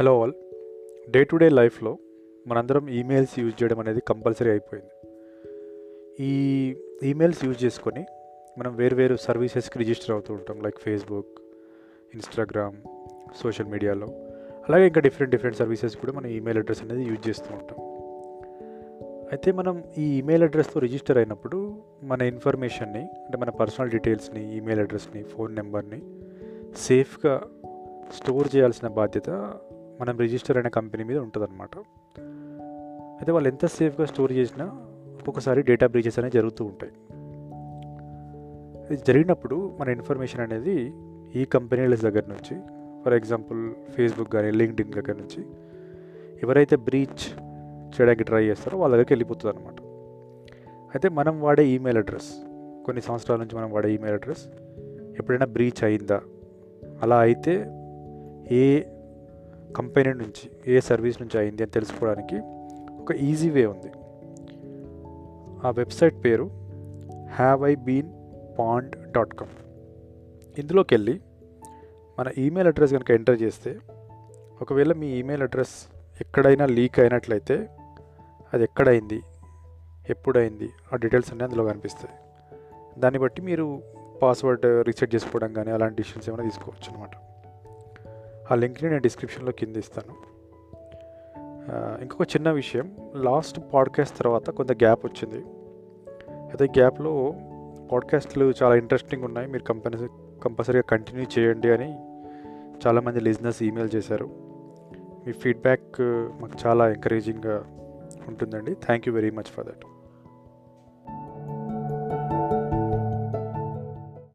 Hello all day to day లైఫ్లో మనందరం emails use చేయడం అనేది కంపల్సరీ అయిపోయింది. ఈ ఈమెయిల్స్ యూజ్ చేసుకొని మనం వేరు వేరు సర్వీసెస్కి రిజిస్టర్ అవుతూ ఉంటాం లైక్ ఫేస్బుక్ ఇన్స్టాగ్రామ్ సోషల్ మీడియాలో అలాగే ఇంకా డిఫరెంట్ డిఫరెంట్ సర్వీసెస్ కూడా మనం ఈమెయిల్ అడ్రస్ అనేది యూజ్ చేస్తూ ఉంటాం. అయితే మనం ఈ ఈమెయిల్ అడ్రస్తో రిజిస్టర్ అయినప్పుడు మన ఇన్ఫర్మేషన్ని అంటే మన పర్సనల్ డీటెయిల్స్ని ఈమెయిల్ అడ్రస్ని ఫోన్ నెంబర్ని సేఫ్గా స్టోర్ చేయాల్సిన బాధ్యత మనం రిజిస్టర్ అయిన కంపెనీ మీద ఉంటుందన్నమాట. అయితే వాళ్ళు ఎంత సేఫ్గా స్టోర్ చేసినా ఒక్కొక్కసారి డేటా బ్రీచెస్ అనేవి జరుగుతూ ఉంటాయి. ఇది జరిగినప్పుడు మన ఇన్ఫర్మేషన్ అనేది ఈ కంపెనీల దగ్గర నుంచి ఫర్ ఎగ్జాంపుల్ ఫేస్బుక్ కానీ లింక్డ్ ఇన్ దగ్గర నుంచి ఎవరైతే బ్రీచ్ చేయడానికి ట్రై చేస్తారో వాళ్ళ దగ్గరికి వెళ్ళిపోతుంది అనమాట అయితే మనం వాడే ఈమెయిల్ అడ్రస్ కొన్ని సంవత్సరాల నుంచి మనం వాడే ఈమెయిల్ అడ్రస్ ఎప్పుడైనా బ్రీచ్ అయిందా? అలా అయితే ఏ కంపెనీ నుంచి ఏ సర్వీస్ నుంచి అయింది అని తెలుసుకోవడానికి ఒక ఈజీ వే ఉంది. ఆ వెబ్సైట్ పేరు have I been pwned dot com ఇందులోకి వెళ్ళి మన ఈమెయిల్ అడ్రస్ కనుక ఎంటర్ చేస్తే ఒకవేళ మీ ఈమెయిల్ అడ్రస్ ఎక్కడైనా లీక్ అయినట్లయితే అది ఎక్కడైంది ఎప్పుడైంది ఆ డీటెయిల్స్ అన్నీ అందులో కనిపిస్తాయి. దాన్ని బట్టి మీరు పాస్వర్డ్ రీసెట్ చేసుకోవడం కానీ అలాంటి డిసిషన్స్ ఏమైనా తీసుకోవచ్చు అనమాట ఆ లింక్ని నేను డిస్క్రిప్షన్లో కింద ఇస్తాను. ఇంకొక చిన్న విషయం లాస్ట్ పాడ్కాస్ట్ తర్వాత కొంత గ్యాప్ వచ్చింది. అయితే గ్యాప్లో పాడ్కాస్ట్లు చాలా ఇంట్రెస్టింగ్ ఉన్నాయి. మీరు కంపెనీ కంపల్సరీగా కంటిన్యూ చేయండి అని చాలామంది లిజినెస్ ఈమెయిల్ చేశారు. మీ ఫీడ్బ్యాక్ మాకు చాలా ఎంకరేజింగ్గా ఉంటుందండి. Thank you very much for that.